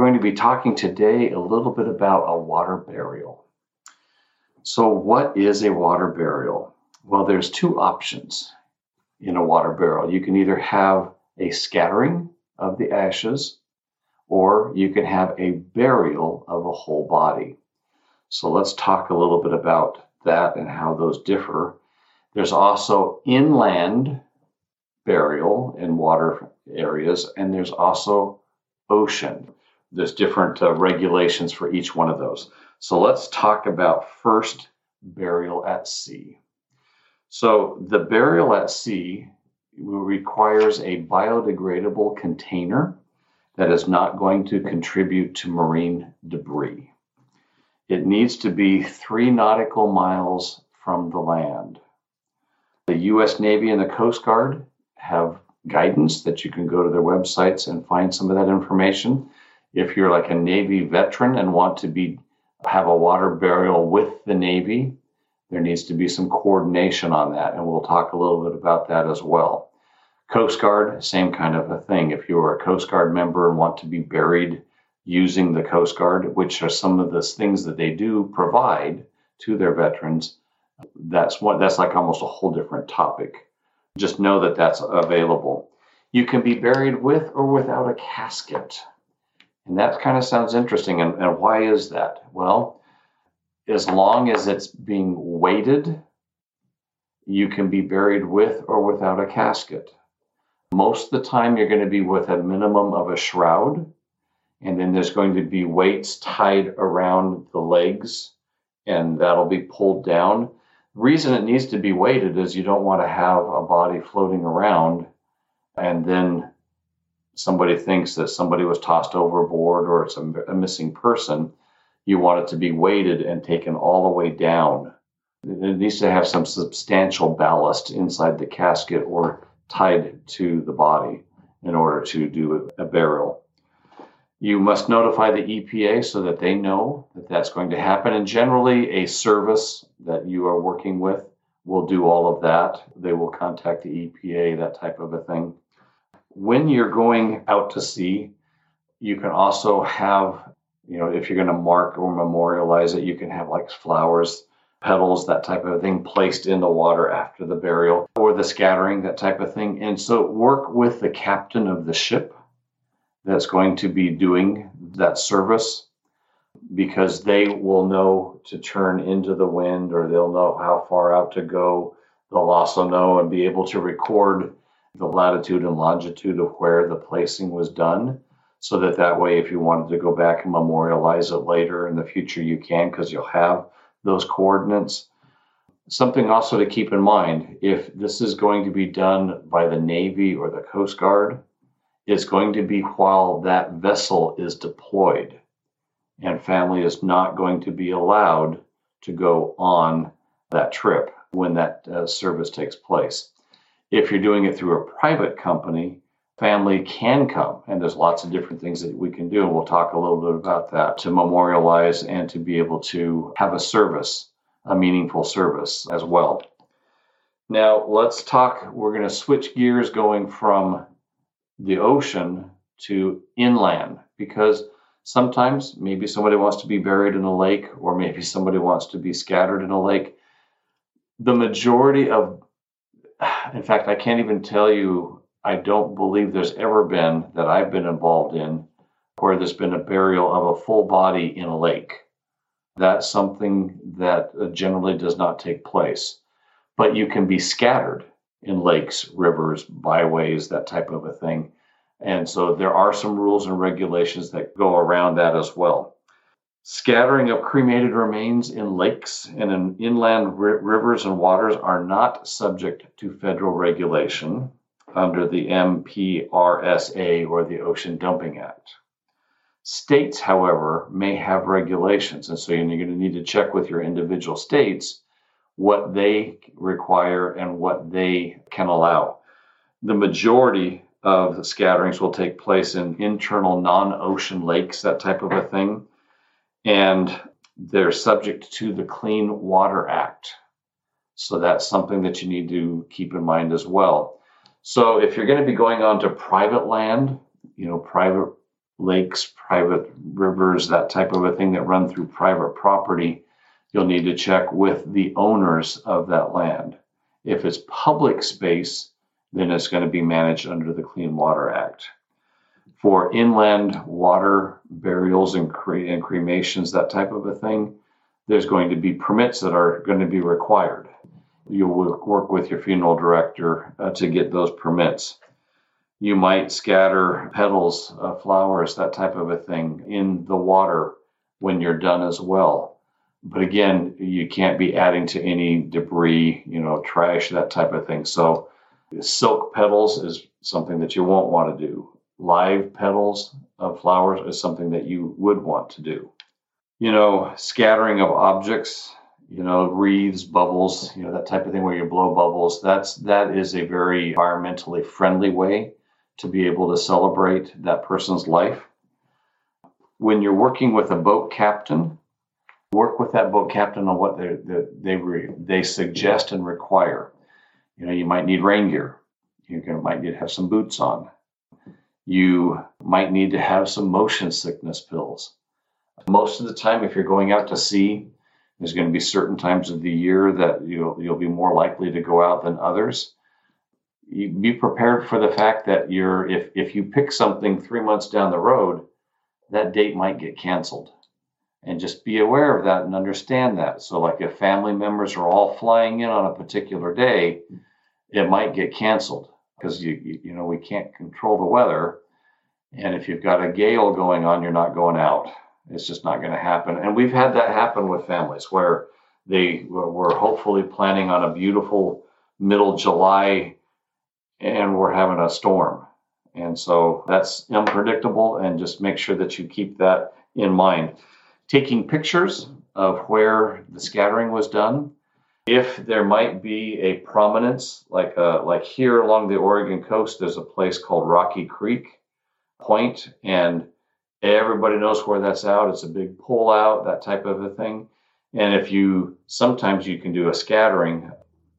Going to be talking today a little bit about a water burial. So, what is a water burial? Well, there's two options in a water burial. You can either have a scattering of the ashes, or you can have a burial of a whole body. So, let's talk a little bit about that and how those differ. There's also inland burial in water areas, and there's also ocean there's different uh, regulations for each one of those. So let's talk about first burial at sea. So the burial at sea requires a biodegradable container that is not going to contribute to marine debris. It needs to be three nautical miles from the land. The U.S. Navy and the Coast Guard have guidance that you can go to their websites and find some of that information. If you're like a Navy veteran and want to be have a water burial with the Navy, there needs to be some coordination on that, and we'll talk a little bit about that as well. Coast Guard, same kind of a thing. If you're a Coast Guard member and want to be buried using the Coast Guard, which are some of the things that they do provide to their veterans, that's what that's like almost a whole different topic. Just know that that's available. You can be buried with or without a casket. And that kind of sounds interesting. And, and why is that? Well, as long as it's being weighted, you can be buried with or without a casket. Most of the time, you're going to be with a minimum of a shroud, and then there's going to be weights tied around the legs, and that'll be pulled down. The reason it needs to be weighted is you don't want to have a body floating around and then somebody thinks that somebody was tossed overboard or it's a, a missing person, you want it to be weighted and taken all the way down. It needs to have some substantial ballast inside the casket or tied to the body in order to do a burial. You must notify the EPA so that they know that that's going to happen. And generally, a service that you are working with will do all of that. They will contact the EPA, that type of a thing when you're going out to sea, you can also have, you know, if you're going to mark or memorialize it, you can have like flowers, petals, that type of thing placed in the water after the burial or the scattering, that type of thing. And so work with the captain of the ship that's going to be doing that service because they will know to turn into the wind or they'll know how far out to go. They'll also know and be able to record the latitude and longitude of where the placing was done so that that way if you wanted to go back and memorialize it later in the future you can because you'll have those coordinates. Something also to keep in mind if this is going to be done by the navy or the coast guard it's going to be while that vessel is deployed and family is not going to be allowed to go on that trip when that uh, service takes place if you're doing it through a private company, family can come, and there's lots of different things that we can do, and we'll talk a little bit about that to memorialize and to be able to have a service, a meaningful service as well. Now, let's talk. We're going to switch gears going from the ocean to inland because sometimes maybe somebody wants to be buried in a lake or maybe somebody wants to be scattered in a lake. The majority of in fact, I can't even tell you, I don't believe there's ever been that I've been involved in where there's been a burial of a full body in a lake. That's something that uh, generally does not take place. But you can be scattered in lakes, rivers, byways, that type of a thing. And so there are some rules and regulations that go around that as well. Scattering of cremated remains in lakes and in inland rivers and waters are not subject to federal regulation under the MPRSA or the Ocean Dumping Act. States, however, may have regulations, and so you're going to need to check with your individual states what they require and what they can allow. The majority of the scatterings will take place in internal non ocean lakes, that type of a thing. And they're subject to the Clean Water Act. So that's something that you need to keep in mind as well. So if you're going to be going on to private land, you know, private lakes, private rivers, that type of a thing that run through private property, you'll need to check with the owners of that land. If it's public space, then it's going to be managed under the Clean Water Act. For inland water burials and, cre- and cremations, that type of a thing, there's going to be permits that are going to be required. You'll work with your funeral director uh, to get those permits. You might scatter petals, uh, flowers, that type of a thing in the water when you're done as well. But again, you can't be adding to any debris, you know, trash, that type of thing. So Silk petals is something that you won't want to do. Live petals of flowers is something that you would want to do. You know, scattering of objects, you know, wreaths, bubbles, you know, that type of thing where you blow bubbles. That's that is a very environmentally friendly way to be able to celebrate that person's life. When you're working with a boat captain, work with that boat captain on what they they they suggest and require. You know, you might need rain gear. You might need to have some boots on. You might need to have some motion sickness pills. Most of the time, if you're going out to sea, there's going to be certain times of the year that you'll you'll be more likely to go out than others. You be prepared for the fact that you're if if you pick something three months down the road, that date might get canceled. And just be aware of that and understand that. So, like if family members are all flying in on a particular day, it might get canceled because you, you, know we can't control the weather. And if you've got a gale going on you're not going out. It's just not going to happen. And we've had that happen with families where they were hopefully planning on a beautiful middle july and we're having a storm. And so that's unpredictable and just make sure that you keep that in mind. Taking pictures of where the scattering was done if there might be a prominence, like uh, like here along the Oregon coast, there's a place called Rocky Creek Point, and everybody knows where that's out. It's a big pull out, that type of a thing. And if you sometimes you can do a scattering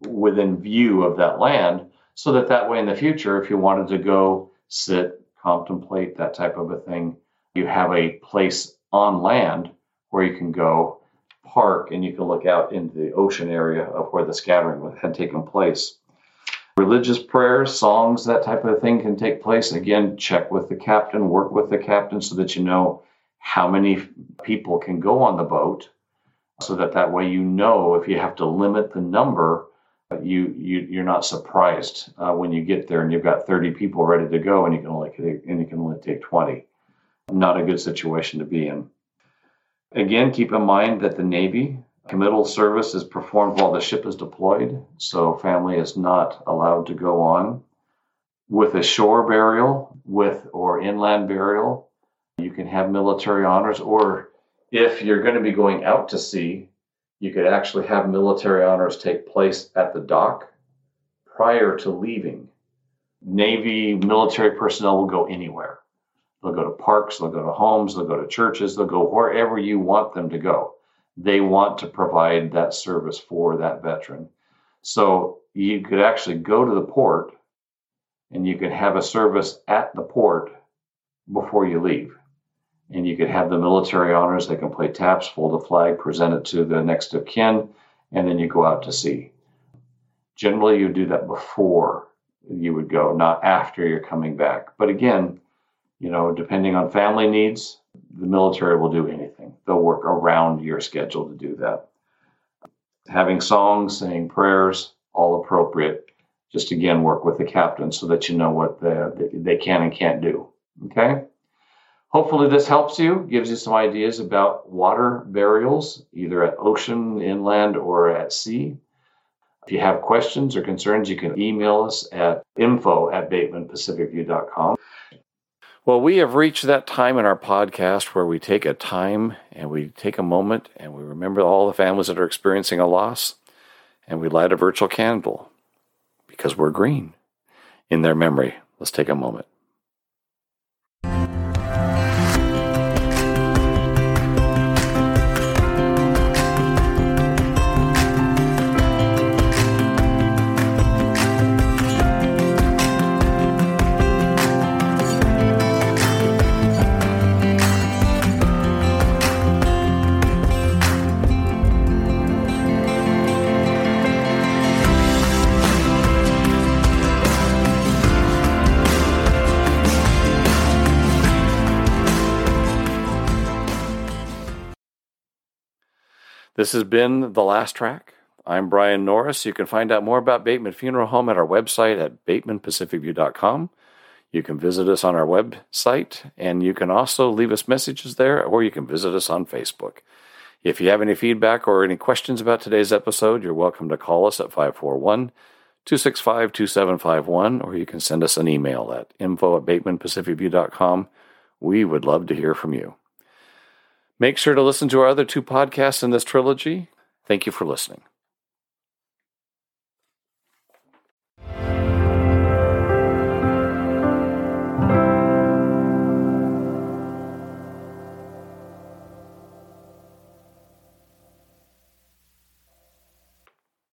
within view of that land, so that that way in the future, if you wanted to go sit, contemplate that type of a thing, you have a place on land where you can go park and you can look out into the ocean area of where the scattering had taken place. Religious prayers, songs, that type of thing can take place. Again, check with the captain, work with the captain so that you know how many people can go on the boat so that that way you know if you have to limit the number you, you you're not surprised uh, when you get there and you've got 30 people ready to go and you can only and you can only take 20 not a good situation to be in Again, keep in mind that the Navy committal service is performed while the ship is deployed, so family is not allowed to go on. With a shore burial, with or inland burial, you can have military honors, or if you're going to be going out to sea, you could actually have military honors take place at the dock prior to leaving. Navy military personnel will go anywhere. They'll go to parks, they'll go to homes, they'll go to churches, they'll go wherever you want them to go. They want to provide that service for that veteran. So you could actually go to the port and you could have a service at the port before you leave. And you could have the military honors. They can play taps, fold a flag, present it to the next of kin, and then you go out to sea. Generally, you do that before you would go, not after you're coming back. But again, you know, depending on family needs, the military will do anything. They'll work around your schedule to do that. Having songs, saying prayers, all appropriate. Just again, work with the captain so that you know what the, they can and can't do. Okay? Hopefully, this helps you, gives you some ideas about water burials, either at ocean, inland, or at sea. If you have questions or concerns, you can email us at info at batemanpacificview.com. Well, we have reached that time in our podcast where we take a time and we take a moment and we remember all the families that are experiencing a loss and we light a virtual candle because we're green in their memory. Let's take a moment. This has been The Last Track. I'm Brian Norris. You can find out more about Bateman Funeral Home at our website at batemanpacificview.com. You can visit us on our website, and you can also leave us messages there, or you can visit us on Facebook. If you have any feedback or any questions about today's episode, you're welcome to call us at 541 265 2751, or you can send us an email at info at batemanpacificview.com. We would love to hear from you. Make sure to listen to our other two podcasts in this trilogy. Thank you for listening.